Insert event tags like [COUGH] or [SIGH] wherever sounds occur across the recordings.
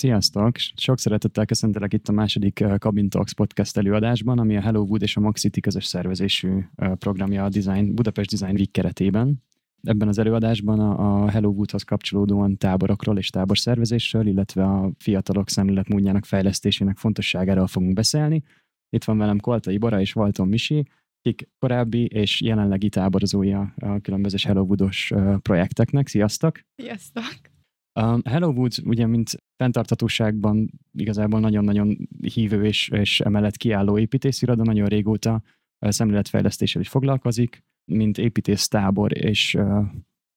Sziasztok! Sok szeretettel köszöntelek itt a második Cabin Talks podcast előadásban, ami a Hello Wood és a Max City közös szervezésű programja a Design, Budapest Design Week keretében. Ebben az előadásban a Hello Woodhoz kapcsolódóan táborokról és táborszervezésről, illetve a fiatalok szemléletmódjának fejlesztésének fontosságáról fogunk beszélni. Itt van velem Koltai Bora és Valton Misi, akik korábbi és jelenlegi táborozója a különböző Hello Woodos projekteknek. Sziasztok! Sziasztok! A Hello Wood ugye, mint fenntarthatóságban igazából nagyon-nagyon hívő és, és emellett kiálló építésziroda, nagyon régóta szemléletfejlesztéssel is foglalkozik, mint építész tábor és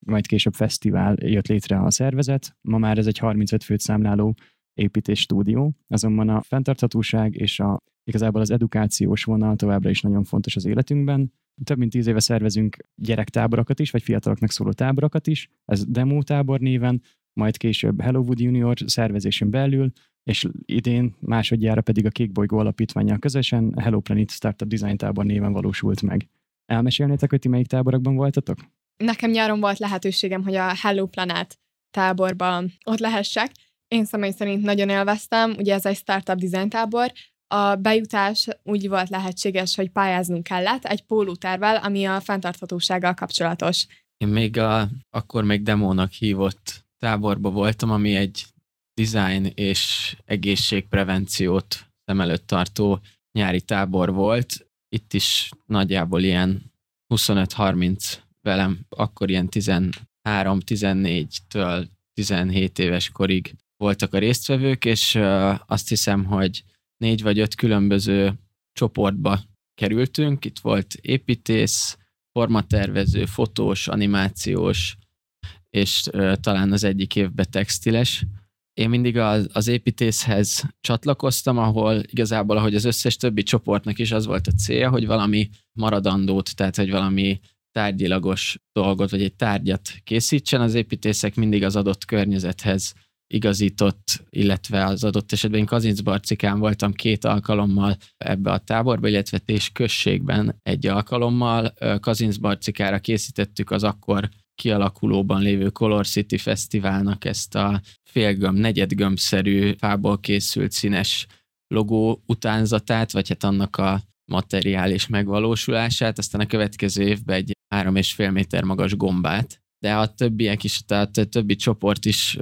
majd később fesztivál jött létre a szervezet. Ma már ez egy 35 főt számláló építés stúdió, azonban a fenntarthatóság és a, igazából az edukációs vonal továbbra is nagyon fontos az életünkben. Több mint tíz éve szervezünk gyerektáborokat is, vagy fiataloknak szóló táborokat is, ez demo tábor néven, majd később Hellowood Junior szervezésén belül, és idén másodjára pedig a Kékbolygó alapítványjal közösen Hello Planet Startup Design tábor néven valósult meg. Elmesélnétek, hogy ti melyik táborokban voltatok? Nekem nyáron volt lehetőségem, hogy a Hello Planet táborban ott lehessek. Én személy szerint nagyon élveztem, ugye ez egy startup design tábor, a bejutás úgy volt lehetséges, hogy pályáznunk kellett egy pólótervel, ami a fenntarthatósággal kapcsolatos. Én még a, akkor még demónak hívott táborba voltam, ami egy design és egészségprevenciót szem előtt tartó nyári tábor volt. Itt is nagyjából ilyen 25-30 velem, akkor ilyen 13-14-től 17 éves korig voltak a résztvevők, és azt hiszem, hogy négy vagy öt különböző csoportba kerültünk. Itt volt építész, formatervező, fotós, animációs, és talán az egyik évben textiles. Én mindig az, az építészhez csatlakoztam, ahol igazából, ahogy az összes többi csoportnak is az volt a célja, hogy valami maradandót, tehát hogy valami tárgyilagos dolgot, vagy egy tárgyat készítsen. Az építészek mindig az adott környezethez igazított, illetve az adott esetben én Kazincbarcikán voltam két alkalommal ebbe a táborba, illetve Tés községben egy alkalommal. Kazincbarcikára készítettük az akkor kialakulóban lévő Color City Fesztiválnak ezt a félgömb, negyedgömbszerű fából készült színes logó utánzatát, vagy hát annak a materiális megvalósulását, aztán a következő évben egy három és fél méter magas gombát, de a többiek is, tehát a többi csoport is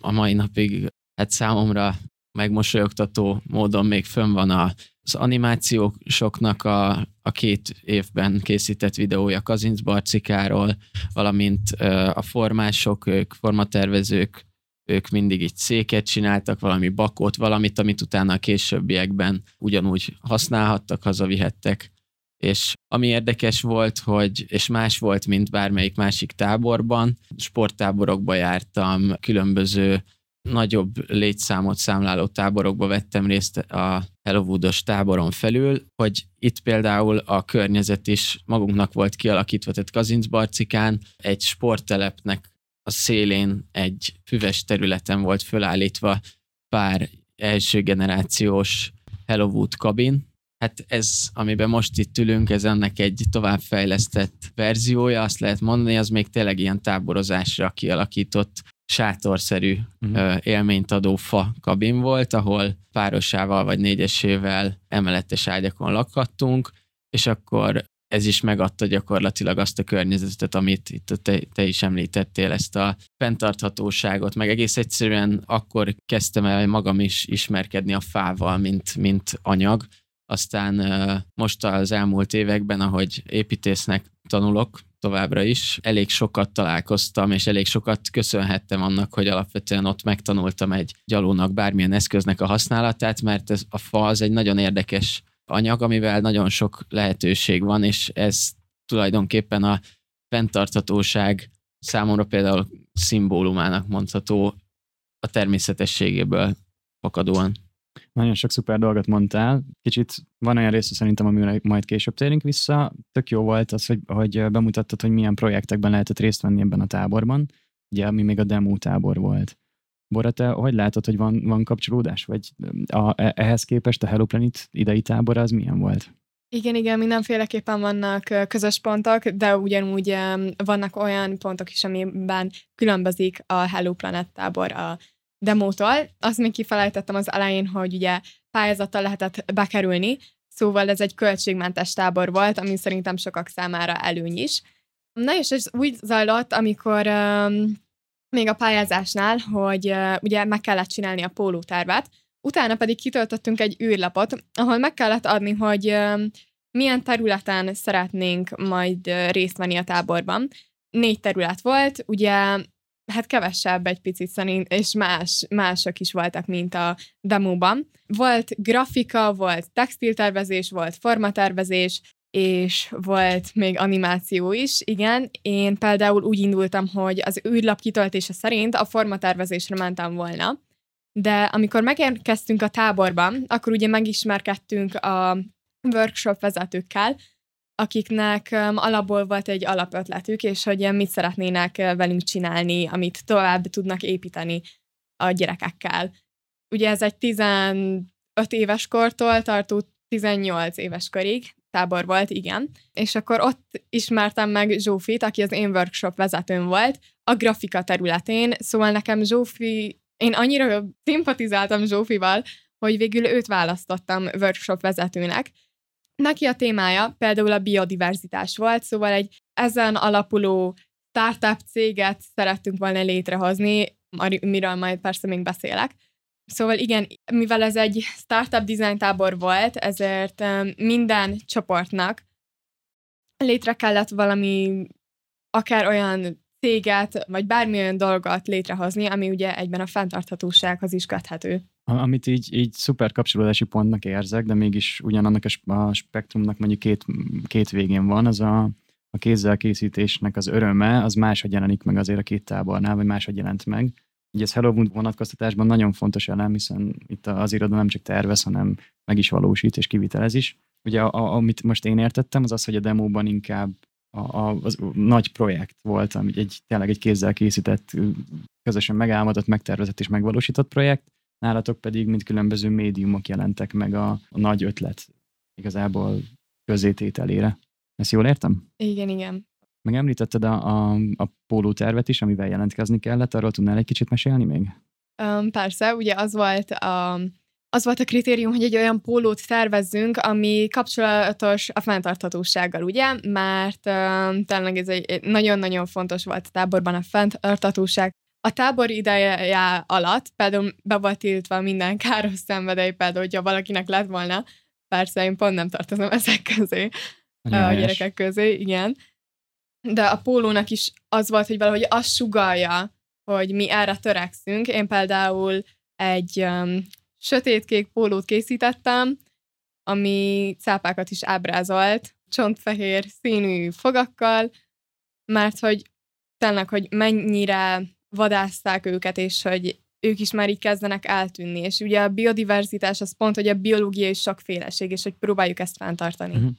a mai napig hát számomra megmosolyogtató módon még fönn van a, az animációsoknak a, a két évben készített videója Kazinc Barcikáról, valamint a formások, ők formatervezők, ők mindig így széket csináltak, valami bakot, valamit, amit utána a későbbiekben ugyanúgy használhattak, hazavihettek. És ami érdekes volt, hogy, és más volt, mint bármelyik másik táborban, sporttáborokba jártam, különböző nagyobb létszámot számláló táborokba vettem részt a Hellowoodos táboron felül, hogy itt például a környezet is magunknak volt kialakítva, tehát Kazincbarcikán egy sporttelepnek a szélén egy füves területen volt fölállítva pár első generációs Hellowood kabin, Hát ez, amiben most itt ülünk, ez ennek egy továbbfejlesztett verziója, azt lehet mondani, az még tényleg ilyen táborozásra kialakított sátorszerű uh-huh. élményt adó fa kabin volt, ahol párosával vagy négyesével emeletes ágyakon lakhattunk, és akkor ez is megadta gyakorlatilag azt a környezetet, amit itt te, te is említettél, ezt a fenntarthatóságot, meg egész egyszerűen akkor kezdtem el magam is ismerkedni a fával, mint, mint anyag, aztán most az elmúlt években, ahogy építésznek tanulok, továbbra is. Elég sokat találkoztam, és elég sokat köszönhettem annak, hogy alapvetően ott megtanultam egy gyalónak bármilyen eszköznek a használatát, mert ez, a fa az egy nagyon érdekes anyag, amivel nagyon sok lehetőség van, és ez tulajdonképpen a fenntarthatóság számomra például szimbólumának mondható a természetességéből fakadóan. Nagyon sok szuper dolgot mondtál. Kicsit van olyan része szerintem, amire majd később térünk vissza. Tök jó volt az, hogy, hogy bemutattad, hogy milyen projektekben lehetett részt venni ebben a táborban. Ugye, ami még a demo tábor volt. Bora, te hogy látod, hogy van, van kapcsolódás? Vagy a, e, ehhez képest a Hello Planet idei tábor az milyen volt? Igen, igen, mindenféleképpen vannak közös pontok, de ugyanúgy vannak olyan pontok is, amiben különbözik a Hello Planet tábor a demótól. Azt még kifelejtettem az elején, hogy ugye pályázattal lehetett bekerülni, szóval ez egy költségmentes tábor volt, ami szerintem sokak számára előny is. Na és ez úgy zajlott, amikor um, még a pályázásnál, hogy uh, ugye meg kellett csinálni a pólótervet, utána pedig kitöltöttünk egy űrlapot, ahol meg kellett adni, hogy uh, milyen területen szeretnénk majd uh, részt venni a táborban. Négy terület volt, ugye hát kevesebb egy picit szerint, és más, mások is voltak, mint a demóban. Volt grafika, volt textiltervezés, volt formatervezés, és volt még animáció is, igen. Én például úgy indultam, hogy az űrlap kitöltése szerint a formatervezésre mentem volna, de amikor megérkeztünk a táborban, akkor ugye megismerkedtünk a workshop vezetőkkel, akiknek um, alapból volt egy alapötletük, és hogy mit szeretnének velünk csinálni, amit tovább tudnak építeni a gyerekekkel. Ugye ez egy 15 éves kortól tartó 18 éves korig tábor volt, igen. És akkor ott ismertem meg Zsófit, aki az én workshop vezetőm volt, a grafika területén, szóval nekem Zsófi, én annyira szimpatizáltam Zsófival, hogy végül őt választottam workshop vezetőnek. Neki a témája például a biodiverzitás volt, szóval egy ezen alapuló startup céget szerettünk volna létrehozni, miről majd persze még beszélek. Szóval igen, mivel ez egy startup design tábor volt, ezért minden csoportnak létre kellett valami, akár olyan céget, vagy bármilyen dolgot létrehozni, ami ugye egyben a fenntarthatósághoz is köthető. Amit így, így szuper kapcsolódási pontnak érzek, de mégis ugyanannak a spektrumnak mondjuk két, két végén van, az a, a kézzel készítésnek az öröme, az máshogy jelenik meg azért a két tábornál, vagy máshogy jelent meg. Ugye ez Hello vonatkoztatásban nagyon fontos elem, hiszen itt az iroda nem csak tervez, hanem meg is valósít és kivitelez is. Ugye a, a, amit most én értettem, az az, hogy a demóban inkább a, a, az nagy projekt volt, ami egy, tényleg egy kézzel készített, közösen megálmodott, megtervezett és megvalósított projekt, nálatok pedig, mint különböző médiumok jelentek meg a, a nagy ötlet igazából közétételére. Ezt jól értem? Igen, igen. Megemlítetted a, a, a póló tervet is, amivel jelentkezni kellett, arról tudnál egy kicsit mesélni még? Um, persze, ugye az volt a, az volt a kritérium, hogy egy olyan pólót tervezzünk, ami kapcsolatos a fenntarthatósággal, ugye? Mert um, tényleg ez egy nagyon-nagyon fontos volt a táborban a fenntarthatóság. A tábor ideje alatt például be volt tiltva minden káros szenvedély, például, hogyha valakinek lett volna, persze én pont nem tartozom ezek közé, a gyerekek közé, igen de a pólónak is az volt, hogy valahogy azt sugalja, hogy mi erre törekszünk. Én például egy um, sötétkék pólót készítettem, ami cápákat is ábrázolt, csontfehér színű fogakkal, mert hogy tényleg, hogy mennyire vadázták őket, és hogy ők is már így kezdenek eltűnni. És ugye a biodiverzitás az pont, hogy a biológiai sokféleség, és hogy próbáljuk ezt fenntartani. Uh-huh.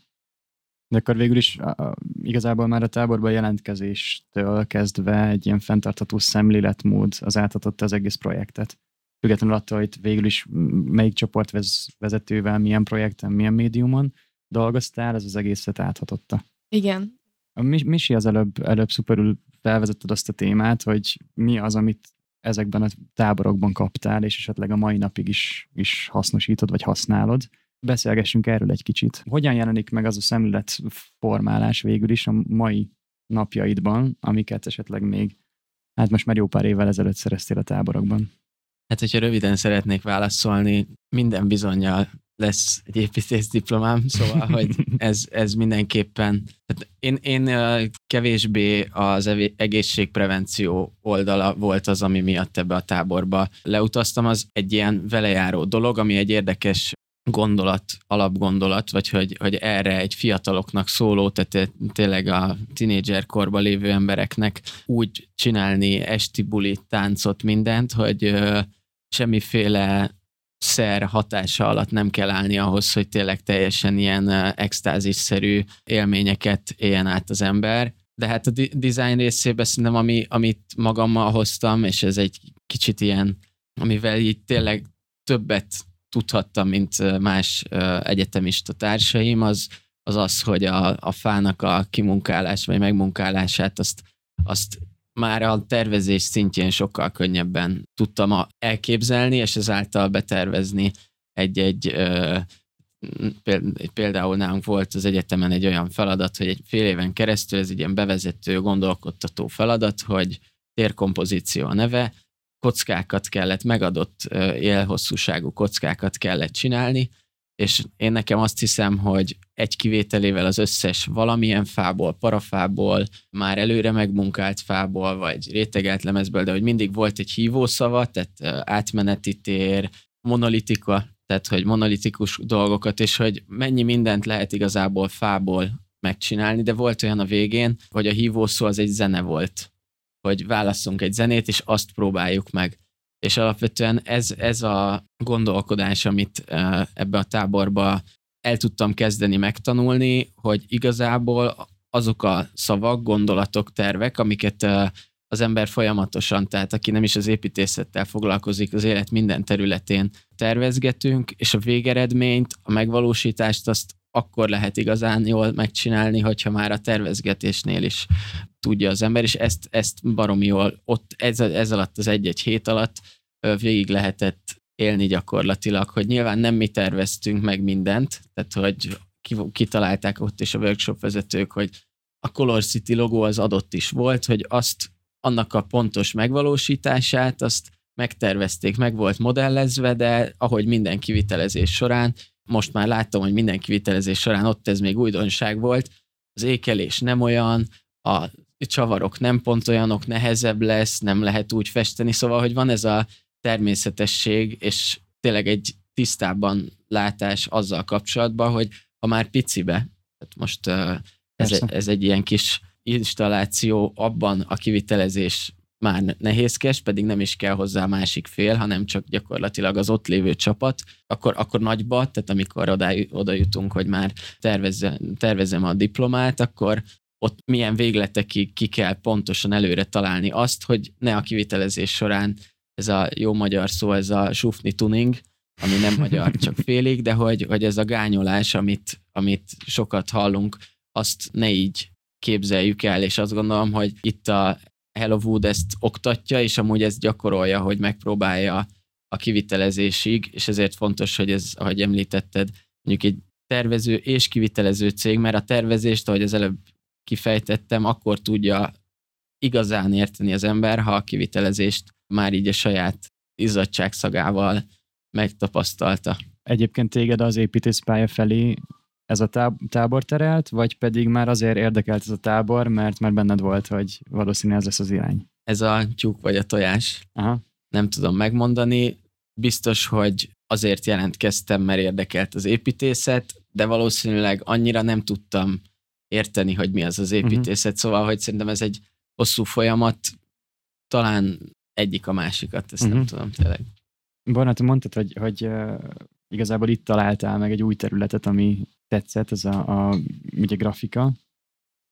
De akkor végül is a, igazából már a táborban jelentkezéstől kezdve egy ilyen fenntartható szemléletmód az átadott az egész projektet. Függetlenül attól, hogy végül is melyik csoport vezetővel, milyen projekten, milyen médiumon dolgoztál, ez az egészet áthatotta. Igen. A Misi az előbb, előbb szuperül felvezetted azt a témát, hogy mi az, amit ezekben a táborokban kaptál, és esetleg a mai napig is, is hasznosítod, vagy használod. Beszélgessünk erről egy kicsit. Hogyan jelenik meg az a szemléletformálás végül is a mai napjaidban, amiket esetleg még, hát most már jó pár évvel ezelőtt szereztél a táborokban? Hát, hogyha röviden szeretnék válaszolni, minden bizonyal lesz egy építész diplomám, szóval, hogy [LAUGHS] ez, ez mindenképpen, tehát én, én kevésbé az egészségprevenció oldala volt az, ami miatt ebbe a táborba leutaztam, az egy ilyen velejáró dolog, ami egy érdekes gondolat, alapgondolat, vagy hogy, hogy erre egy fiataloknak szóló, tehát tényleg a tinédzser korban lévő embereknek úgy csinálni esti bulit, táncot, mindent, hogy semmiféle szer hatása alatt nem kell állni ahhoz, hogy tényleg teljesen ilyen extázisszerű élményeket éljen át az ember. De hát a design részében szerintem, ami, amit magammal hoztam, és ez egy kicsit ilyen, amivel így tényleg többet tudhattam, mint más egyetemista társaim, az az, az hogy a, a fának a kimunkálás vagy megmunkálását azt, azt már a tervezés szintjén sokkal könnyebben tudtam elképzelni, és ezáltal betervezni egy-egy például nálunk volt az egyetemen egy olyan feladat, hogy egy fél éven keresztül ez egy ilyen bevezető, gondolkodtató feladat, hogy térkompozíció a neve, kockákat kellett, megadott élhosszúságú kockákat kellett csinálni, és én nekem azt hiszem, hogy egy kivételével az összes valamilyen fából, parafából, már előre megmunkált fából, vagy rétegelt lemezből, de hogy mindig volt egy hívószava, tehát átmeneti tér, monolitika, tehát hogy monolitikus dolgokat, és hogy mennyi mindent lehet igazából fából megcsinálni, de volt olyan a végén, hogy a hívószó az egy zene volt, hogy válasszunk egy zenét, és azt próbáljuk meg. És alapvetően ez, ez a gondolkodás, amit ebbe a táborba el tudtam kezdeni megtanulni, hogy igazából azok a szavak, gondolatok, tervek, amiket az ember folyamatosan, tehát aki nem is az építészettel foglalkozik, az élet minden területén tervezgetünk, és a végeredményt, a megvalósítást azt akkor lehet igazán jól megcsinálni, hogyha már a tervezgetésnél is tudja az ember, és ezt, ezt baromi jól, ott ez, ez alatt az egy-egy hét alatt végig lehetett élni gyakorlatilag, hogy nyilván nem mi terveztünk meg mindent, tehát hogy kitalálták ott is a workshop vezetők, hogy a Color City logó az adott is volt, hogy azt annak a pontos megvalósítását, azt megtervezték, meg volt modellezve, de ahogy minden kivitelezés során, most már láttam, hogy minden kivitelezés során ott ez még újdonság volt, az ékelés nem olyan, a csavarok nem pont olyanok, nehezebb lesz, nem lehet úgy festeni, szóval, hogy van ez a természetesség, és tényleg egy tisztában látás azzal kapcsolatban, hogy ha már picibe, tehát most ez, ez egy ilyen kis installáció abban a kivitelezés már nehézkes, pedig nem is kell hozzá másik fél, hanem csak gyakorlatilag az ott lévő csapat, akkor, akkor nagyba, tehát amikor oda, oda jutunk, hogy már tervezze, tervezem a diplomát, akkor ott milyen végletekig ki kell pontosan előre találni azt, hogy ne a kivitelezés során ez a jó magyar szó, ez a sufni tuning, ami nem magyar, csak [LAUGHS] félig, de hogy, hogy ez a gányolás, amit, amit sokat hallunk, azt ne így képzeljük el, és azt gondolom, hogy itt a Hello Wood ezt oktatja, és amúgy ezt gyakorolja, hogy megpróbálja a kivitelezésig, és ezért fontos, hogy ez, ahogy említetted, mondjuk egy tervező és kivitelező cég, mert a tervezést, ahogy az előbb kifejtettem, akkor tudja igazán érteni az ember, ha a kivitelezést már így a saját izzadság szagával megtapasztalta. Egyébként téged az építészpálya felé ez a táb- tábor terelt, vagy pedig már azért érdekelt ez a tábor, mert már benned volt, hogy valószínűleg ez lesz az irány? Ez a tyúk vagy a tojás. Aha. Nem tudom megmondani. Biztos, hogy azért jelentkeztem, mert érdekelt az építészet, de valószínűleg annyira nem tudtam érteni, hogy mi az az mhm. építészet, uh-huh. szóval, hogy szerintem ez egy hosszú folyamat, talán egyik a másikat, ezt uh-huh. nem mhm. tudom tényleg. Barna, te mondtad, hogy, hogy uh, igazából itt találtál meg egy új területet, ami tetszett, ez a, a ugye grafika.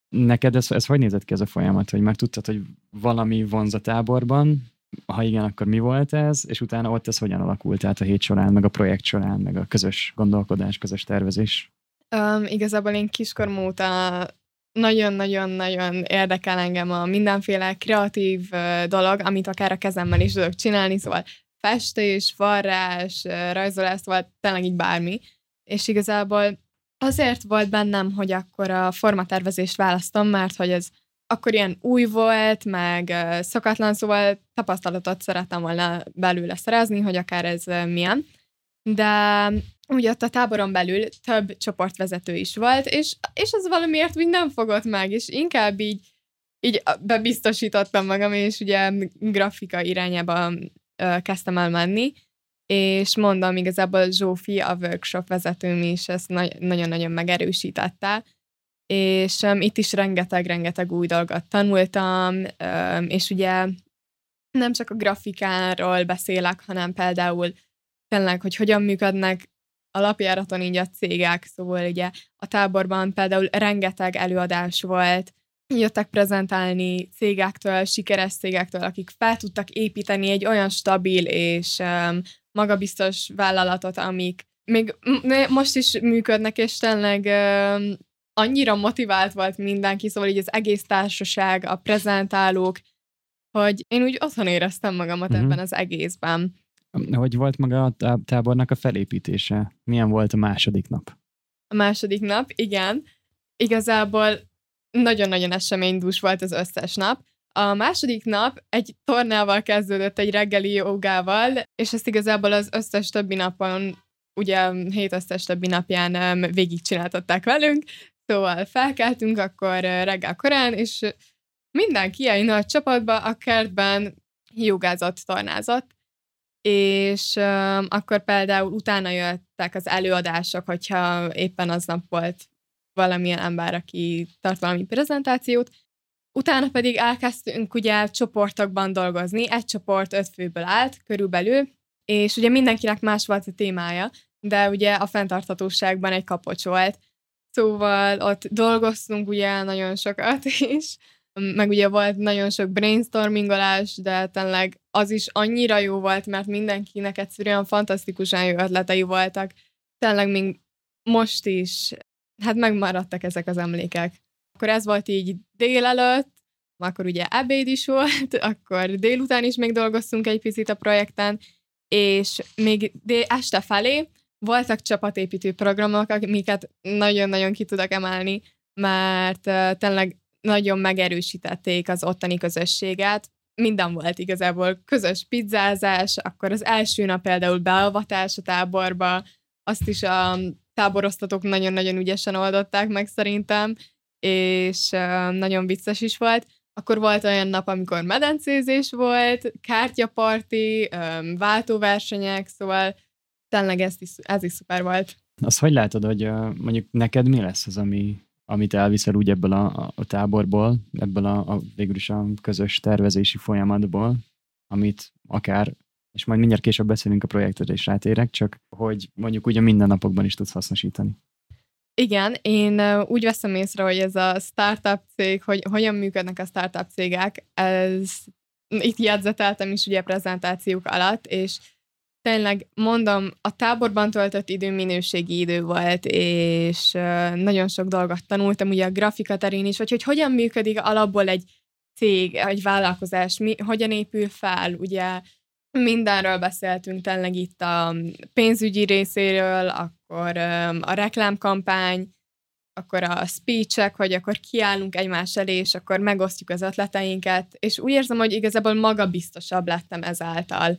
Neked ez, ez hogy nézett ki ez a folyamat, hogy már tudtad, hogy valami vonz a táborban, ha igen, akkor mi volt ez, és utána ott ez hogyan alakult át a hét során, meg a projekt során, meg a közös gondolkodás, közös tervezés? Um, igazából én kiskorom óta nagyon-nagyon-nagyon érdekel engem a mindenféle kreatív uh, dolog, amit akár a kezemmel is tudok csinálni, szóval festés, varrás, rajzolás, szóval tényleg így bármi. És igazából azért volt bennem, hogy akkor a formatervezést választom, mert hogy ez akkor ilyen új volt, meg szokatlan, szóval tapasztalatot szerettem volna belőle szerezni, hogy akár ez milyen. De ugye ott a táboron belül több csoportvezető is volt, és, és az valamiért úgy nem fogott meg, és inkább így, így bebiztosítottam magam, és ugye grafika irányába kezdtem el menni, és mondom, igazából Zsófi, a workshop vezetőm is ezt nagyon-nagyon megerősítette, és um, itt is rengeteg-rengeteg új dolgot tanultam, um, és ugye nem csak a grafikáról beszélek, hanem például tényleg, hogy hogyan működnek alapjáraton így a cégek, szóval ugye a táborban például rengeteg előadás volt, jöttek prezentálni cégektől, sikeres cégektől, akik fel tudtak építeni egy olyan stabil és um, magabiztos vállalatot, amik még most is működnek, és tényleg annyira motivált volt mindenki, szóval így az egész társaság, a prezentálók, hogy én úgy otthon éreztem magamat uh-huh. ebben az egészben. Hogy volt maga a tábornak a felépítése? Milyen volt a második nap? A második nap, igen. Igazából nagyon-nagyon eseménydús volt az összes nap. A második nap egy tornával kezdődött, egy reggeli jogával, és ezt igazából az összes többi napon, ugye hét összes többi napján végigcsináltatták velünk, szóval felkeltünk akkor reggel korán, és mindenki egy nagy csapatba a kertben jogázott, tornázott, és um, akkor például utána jöttek az előadások, hogyha éppen aznap volt valamilyen ember, aki tart valami prezentációt, Utána pedig elkezdtünk ugye csoportokban dolgozni, egy csoport öt főből állt körülbelül, és ugye mindenkinek más volt a témája, de ugye a fenntarthatóságban egy kapocs volt. Szóval ott dolgoztunk ugye nagyon sokat [LAUGHS] is, meg ugye volt nagyon sok brainstormingolás, de tényleg az is annyira jó volt, mert mindenkinek egyszerűen fantasztikusan jó ötletei voltak. Tényleg még most is, hát megmaradtak ezek az emlékek. Akkor ez volt így délelőtt, akkor ugye ebéd is volt, [LAUGHS] akkor délután is még dolgoztunk egy picit a projekten, és még dél, este felé voltak csapatépítő programok, amiket nagyon-nagyon ki tudok emelni, mert tényleg nagyon megerősítették az ottani közösséget. Minden volt igazából közös pizzázás, akkor az első nap például beavatás a táborba, azt is a táborosztatók nagyon-nagyon ügyesen oldották meg szerintem, és nagyon vicces is volt. Akkor volt olyan nap, amikor medencézés volt, kártyaparti, váltóversenyek, szóval tényleg ez is, ez is szuper volt. Azt hogy látod, hogy mondjuk neked mi lesz az, ami, amit elviszel úgy ebből a, a táborból, ebből a, a végül is a közös tervezési folyamatból, amit akár, és majd mindjárt később beszélünk a projektre és rátérek, csak hogy mondjuk ugye minden napokban is tudsz hasznosítani. Igen, én úgy veszem észre, hogy ez a startup cég, hogy hogyan működnek a startup cégek, ez itt jegyzeteltem is ugye prezentációk alatt, és tényleg mondom, a táborban töltött idő minőségi idő volt, és nagyon sok dolgot tanultam, ugye a grafika terén is, vagy hogy hogyan működik alapból egy cég, egy vállalkozás, mi, hogyan épül fel, ugye mindenről beszéltünk tényleg itt a pénzügyi részéről, akkor a reklámkampány, akkor a speechek, hogy akkor kiállunk egymás elé, és akkor megosztjuk az ötleteinket, és úgy érzem, hogy igazából magabiztosabb lettem ezáltal.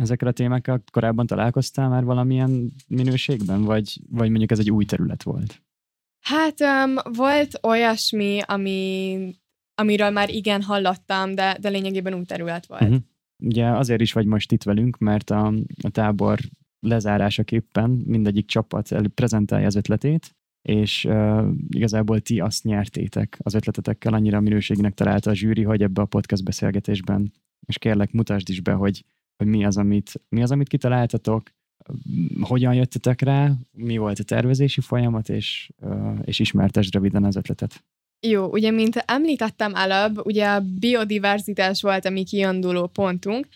Ezekre a témákkal korábban találkoztál már valamilyen minőségben, vagy, vagy mondjuk ez egy új terület volt? Hát um, volt olyasmi, ami, amiről már igen hallottam, de, de lényegében új terület volt. Uh-huh. Ugye azért is vagy most itt velünk, mert a, a tábor lezárásaképpen mindegyik csapat prezentálja az ötletét, és uh, igazából ti azt nyertétek az ötletetekkel, annyira minőségnek találta a zsűri, hogy ebbe a podcast beszélgetésben, és kérlek mutasd is be, hogy, hogy mi, az, amit, mi az, amit kitaláltatok, hogyan jöttetek rá, mi volt a tervezési folyamat, és, uh, és ismertesd röviden az ötletet. Jó, ugye, mint említettem előbb, ugye a biodiverzitás volt a mi kiinduló pontunk,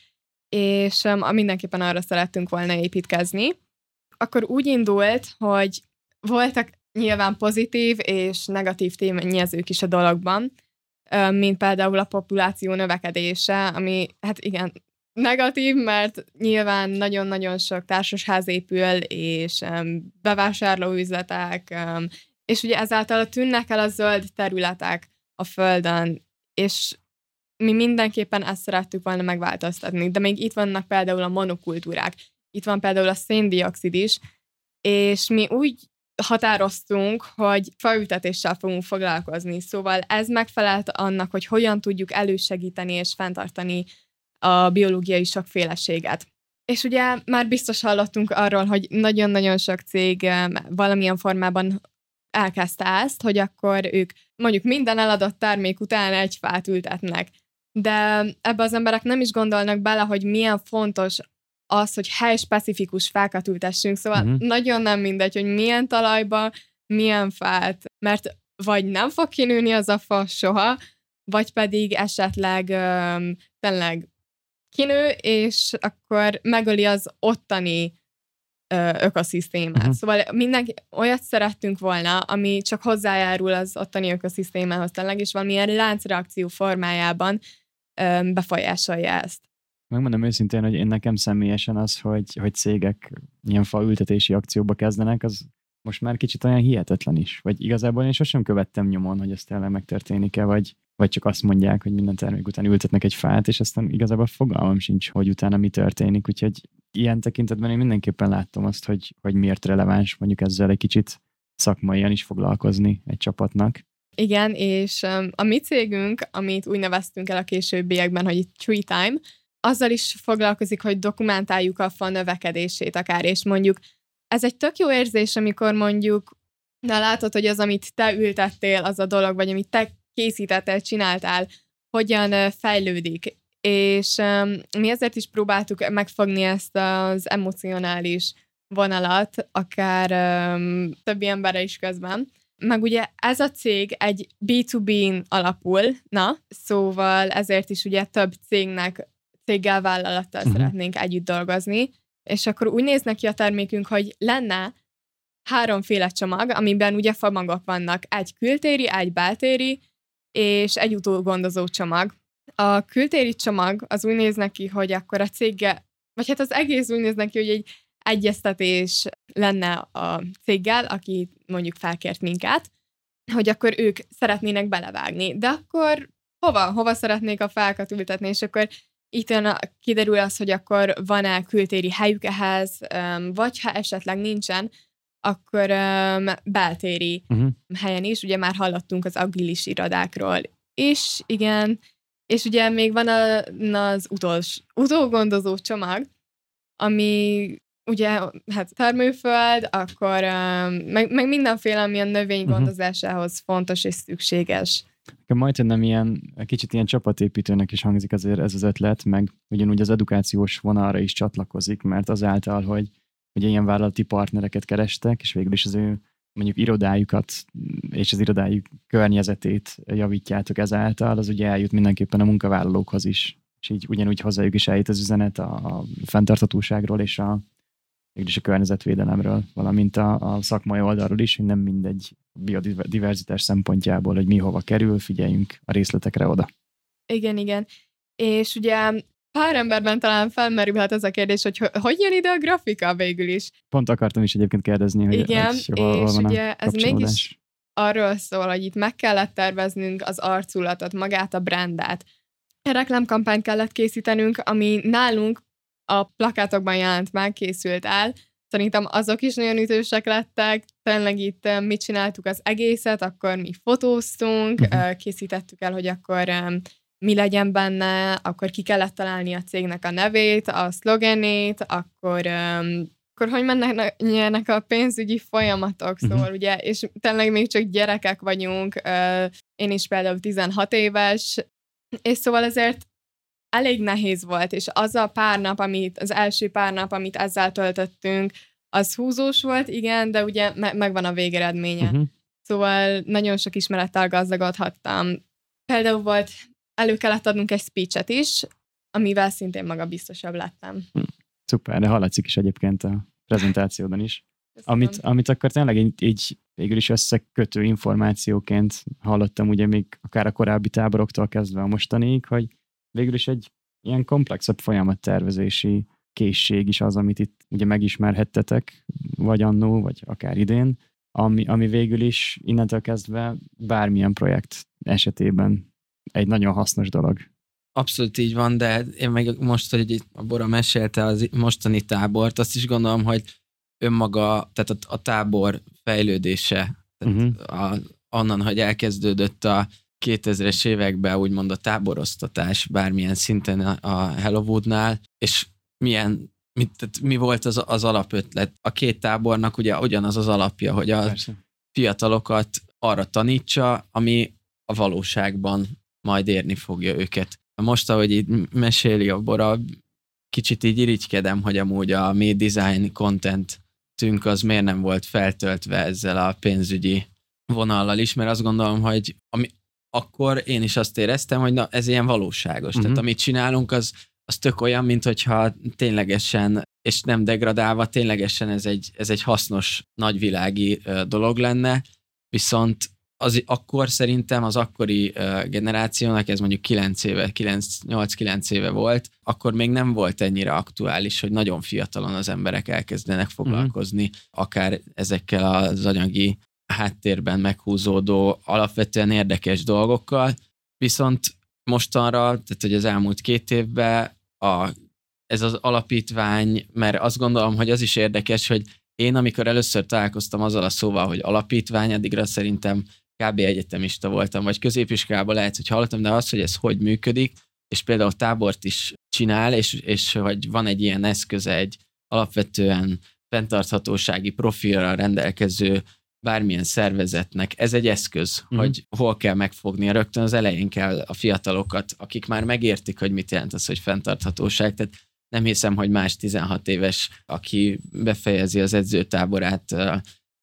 és um, mindenképpen arra szerettünk volna építkezni. Akkor úgy indult, hogy voltak nyilván pozitív és negatív tényezők is a dologban, mint például a populáció növekedése, ami hát igen, negatív, mert nyilván nagyon-nagyon sok társasház épül, és um, bevásárlóüzletek, um, és ugye ezáltal tűnnek el a zöld területek a Földön, és mi mindenképpen ezt szerettük volna megváltoztatni, de még itt vannak például a monokultúrák, itt van például a széndiokszid is, és mi úgy határoztunk, hogy faültetéssel fogunk foglalkozni, szóval ez megfelelt annak, hogy hogyan tudjuk elősegíteni és fenntartani a biológiai sokféleséget. És ugye már biztos hallottunk arról, hogy nagyon-nagyon sok cég eh, valamilyen formában elkezdte ezt, hogy akkor ők mondjuk minden eladott termék után egy fát ültetnek. De ebbe az emberek nem is gondolnak bele, hogy milyen fontos az, hogy hely-specifikus fákat ültessünk, szóval uh-huh. nagyon nem mindegy, hogy milyen talajba, milyen fát, mert vagy nem fog kinőni az a fa soha, vagy pedig esetleg um, tényleg kinő, és akkor megöli az ottani ökoszisztémát. Uh-huh. Szóval mindenki olyat szerettünk volna, ami csak hozzájárul az ottani ökoszisztémához tényleg, és valamilyen láncreakció formájában befolyásolja ezt. Megmondom őszintén, hogy én nekem személyesen az, hogy, hogy cégek ilyen faültetési akcióba kezdenek, az most már kicsit olyan hihetetlen is. Vagy igazából én sosem követtem nyomon, hogy ez tényleg megtörténik-e, vagy, vagy csak azt mondják, hogy minden termék után ültetnek egy fát, és aztán igazából fogalmam sincs, hogy utána mi történik. Úgyhogy ilyen tekintetben én mindenképpen láttam azt, hogy, hogy miért releváns mondjuk ezzel egy kicsit szakmaian is foglalkozni egy csapatnak. Igen, és a mi cégünk, amit úgy neveztünk el a későbbiekben, hogy Tree Time, azzal is foglalkozik, hogy dokumentáljuk a fa növekedését akár, és mondjuk ez egy tök jó érzés, amikor mondjuk, na látod, hogy az, amit te ültettél, az a dolog, vagy amit te készítettél, csináltál, hogyan fejlődik. És um, mi ezért is próbáltuk megfogni ezt az emocionális vonalat, akár um, többi emberre is közben. Meg ugye ez a cég egy B2B-n alapul, na, szóval ezért is ugye több cégnek, céggel, vállalattal uh-huh. szeretnénk együtt dolgozni, és akkor úgy néz ki a termékünk, hogy lenne háromféle csomag, amiben ugye famagok vannak, egy kültéri, egy beltéri, és egy utógondozó csomag. A kültéri csomag az úgy néz ki, hogy akkor a céggel, vagy hát az egész úgy néz ki, hogy egy egyeztetés lenne a céggel, aki mondjuk felkért minket, hogy akkor ők szeretnének belevágni. De akkor hova? Hova szeretnék a fákat ültetni? És akkor itt kiderül az, hogy akkor van-e kültéri helyük ehhez, vagy ha esetleg nincsen, akkor beltéri uh-huh. helyen is, ugye már hallottunk az agilis irodákról. És igen, és ugye még van a, az utolsó, utógondozó csomag, ami ugye, hát termőföld, akkor meg, meg mindenféle, ami a növénygondozásához uh-huh. fontos és szükséges. Majdnem ilyen, kicsit ilyen csapatépítőnek is hangzik azért ez az ötlet, meg ugyanúgy az edukációs vonalra is csatlakozik, mert azáltal, hogy ugye ilyen vállalati partnereket kerestek, és végül is az ő mondjuk irodájukat és az irodájuk környezetét javítjátok ezáltal, az ugye eljut mindenképpen a munkavállalókhoz is. És így ugyanúgy hozzájuk is eljut az üzenet a, fenntartatóságról és a, mégis a környezetvédelemről, valamint a, a szakmai oldalról is, hogy nem mindegy biodiverzitás szempontjából, hogy mi hova kerül, figyeljünk a részletekre oda. Igen, igen. És ugye pár emberben talán felmerülhet ez a kérdés, hogy hogy jön ide a grafika végül is. Pont akartam is egyébként kérdezni, hogy, Igen, hogy hol, és hol ugye ez mégis arról szól, hogy itt meg kellett terveznünk az arculatot, magát a brandet. Reklámkampányt kellett készítenünk, ami nálunk a plakátokban jelent meg, készült el. Szerintem azok is nagyon ütősek lettek. Tényleg itt mit csináltuk az egészet, akkor mi fotóztunk, uh-huh. készítettük el, hogy akkor mi legyen benne, akkor ki kellett találni a cégnek a nevét, a szlogenét, akkor akkor hogy mennek a pénzügyi folyamatok, mhm. szóval uh-huh. ugye, és tényleg még csak gyerekek vagyunk, én is például 16 éves, és szóval ezért elég nehéz volt, és az a pár nap, amit, az első pár nap, amit ezzel töltöttünk, az húzós volt, igen, de ugye me- megvan a végeredménye. Uh-huh. Szóval nagyon sok ismerettel gazdagodhattam. Például volt, elő kellett adnunk egy speechet is, amivel szintén maga biztosabb lettem. Hm. Szuper, de hallatszik is egyébként a prezentációdon is. Amit, amit akkor tényleg így, így végül is összekötő információként hallottam ugye még akár a korábbi táboroktól kezdve a mostanig, hogy végül is egy ilyen komplexebb folyamattervezési készség is az, amit itt ugye megismerhettetek, vagy annó, vagy akár idén, ami, ami végül is innentől kezdve bármilyen projekt esetében egy nagyon hasznos dolog. Abszolút így van, de én meg most, hogy a Bora mesélte az mostani tábort, azt is gondolom, hogy önmaga, tehát a, a tábor fejlődése, tehát uh-huh. a, onnan, hogy elkezdődött a 2000-es években úgymond a táborosztatás bármilyen szinten a Hellowoodnál, és milyen mit, tehát mi volt az, az alapötlet? A két tábornak ugye ugyanaz az alapja, hogy a Persze. fiatalokat arra tanítsa, ami a valóságban majd érni fogja őket. Most, ahogy így meséli a Bora, kicsit így irigykedem, hogy amúgy a mi design content tünk az miért nem volt feltöltve ezzel a pénzügyi vonallal is, mert azt gondolom, hogy ami, akkor én is azt éreztem, hogy na, ez ilyen valóságos. Uh-huh. Tehát amit csinálunk, az, az tök olyan, mint hogyha ténylegesen, és nem degradálva, ténylegesen ez egy, ez egy hasznos, nagyvilági dolog lenne, viszont az akkor szerintem az akkori generációnak, ez mondjuk 9 éve, 8-9 éve volt, akkor még nem volt ennyire aktuális, hogy nagyon fiatalon az emberek elkezdenek foglalkozni, mm-hmm. akár ezekkel az anyagi háttérben meghúzódó, alapvetően érdekes dolgokkal, viszont mostanra, tehát hogy az elmúlt két évben a, ez az alapítvány, mert azt gondolom, hogy az is érdekes, hogy én amikor először találkoztam azzal a szóval, hogy alapítvány, addigra szerintem kb. egyetemista voltam, vagy középiskolában lehet, hogy hallottam, de az, hogy ez hogy működik, és például tábort is csinál, és, és hogy van egy ilyen eszköze, egy alapvetően fenntarthatósági profilra rendelkező bármilyen szervezetnek ez egy eszköz, mm. hogy hol kell megfogni. Rögtön az elején kell a fiatalokat, akik már megértik, hogy mit jelent az, hogy fenntarthatóság. Tehát nem hiszem, hogy más 16 éves, aki befejezi az edzőtáborát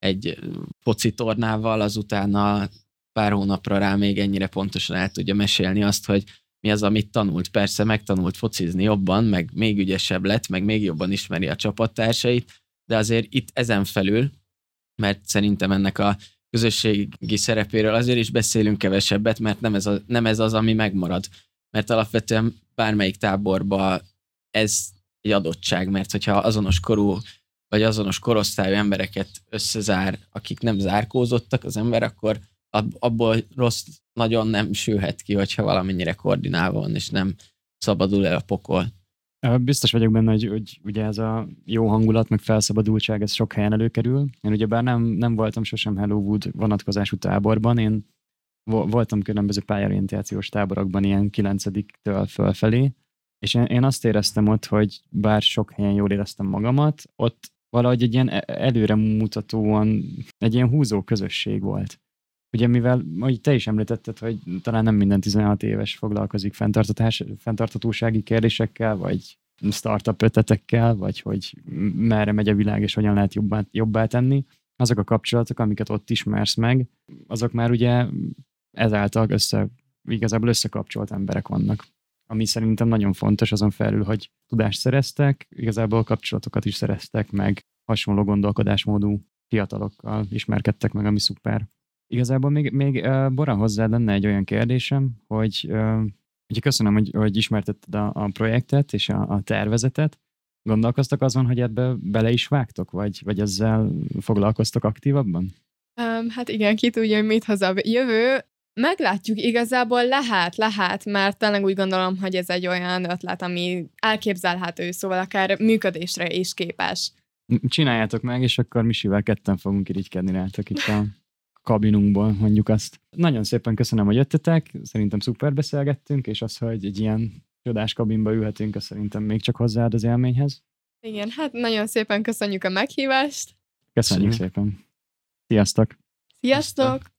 egy foci tornával, azután a pár hónapra rá még ennyire pontosan el tudja mesélni azt, hogy mi az, amit tanult. Persze megtanult focizni jobban, meg még ügyesebb lett, meg még jobban ismeri a csapattársait, de azért itt ezen felül, mert szerintem ennek a közösségi szerepéről azért is beszélünk kevesebbet, mert nem ez, a, nem ez az, ami megmarad. Mert alapvetően bármelyik táborba ez egy adottság, mert hogyha azonos korú vagy azonos korosztályú embereket összezár, akik nem zárkózottak az ember, akkor abból rossz nagyon nem sülhet ki, hogyha valamennyire koordinálva van, és nem szabadul el a pokol. Biztos vagyok benne, hogy, hogy ugye ez a jó hangulat, meg felszabadultság, ez sok helyen előkerül. Én ugye bár nem, nem voltam sosem Hello Wood vonatkozású táborban, én voltam különböző pályarientációs táborokban ilyen 9-től fölfelé, és én, én azt éreztem ott, hogy bár sok helyen jól éreztem magamat, ott valahogy egy ilyen e-, előre mutatóan, egy ilyen húzó közösség volt. Ugye mivel, ahogy te is említetted, hogy talán nem minden 16 éves foglalkozik fenntartatósági kérdésekkel, vagy startup ötletekkel, vagy hogy merre megy a világ, és hogyan lehet jobbá, jobbá tenni, azok a kapcsolatok, amiket ott ismersz meg, azok már ugye ezáltal össze, igazából összekapcsolt emberek vannak. Ami szerintem nagyon fontos azon felül, hogy tudást szereztek, igazából kapcsolatokat is szereztek, meg hasonló gondolkodásmódú fiatalokkal ismerkedtek meg, ami szuper. Igazából még, még uh, Bora hozzá lenne egy olyan kérdésem, hogy uh, ugye köszönöm, hogy, hogy ismertetted a, a projektet és a, a tervezetet. Gondolkoztak azon, hogy ebbe bele is vágtok, vagy, vagy ezzel foglalkoztok aktívabban? Um, hát igen, ki tudja, hogy mit hoz a jövő. Meglátjuk, igazából lehet, lehet, mert tényleg úgy gondolom, hogy ez egy olyan ötlet, ami elképzelhető, szóval akár működésre is képes. Csináljátok meg, és akkor Misivel ketten fogunk irigykedni rátok itt a kabinunkból, mondjuk azt. Nagyon szépen köszönöm, hogy jöttetek, szerintem szuper beszélgettünk, és az, hogy egy ilyen csodás kabinba ülhetünk, az szerintem még csak hozzáad az élményhez. Igen, hát nagyon szépen köszönjük a meghívást. Köszönjük Köszönjük. szépen. Sziasztok! Sziasztok!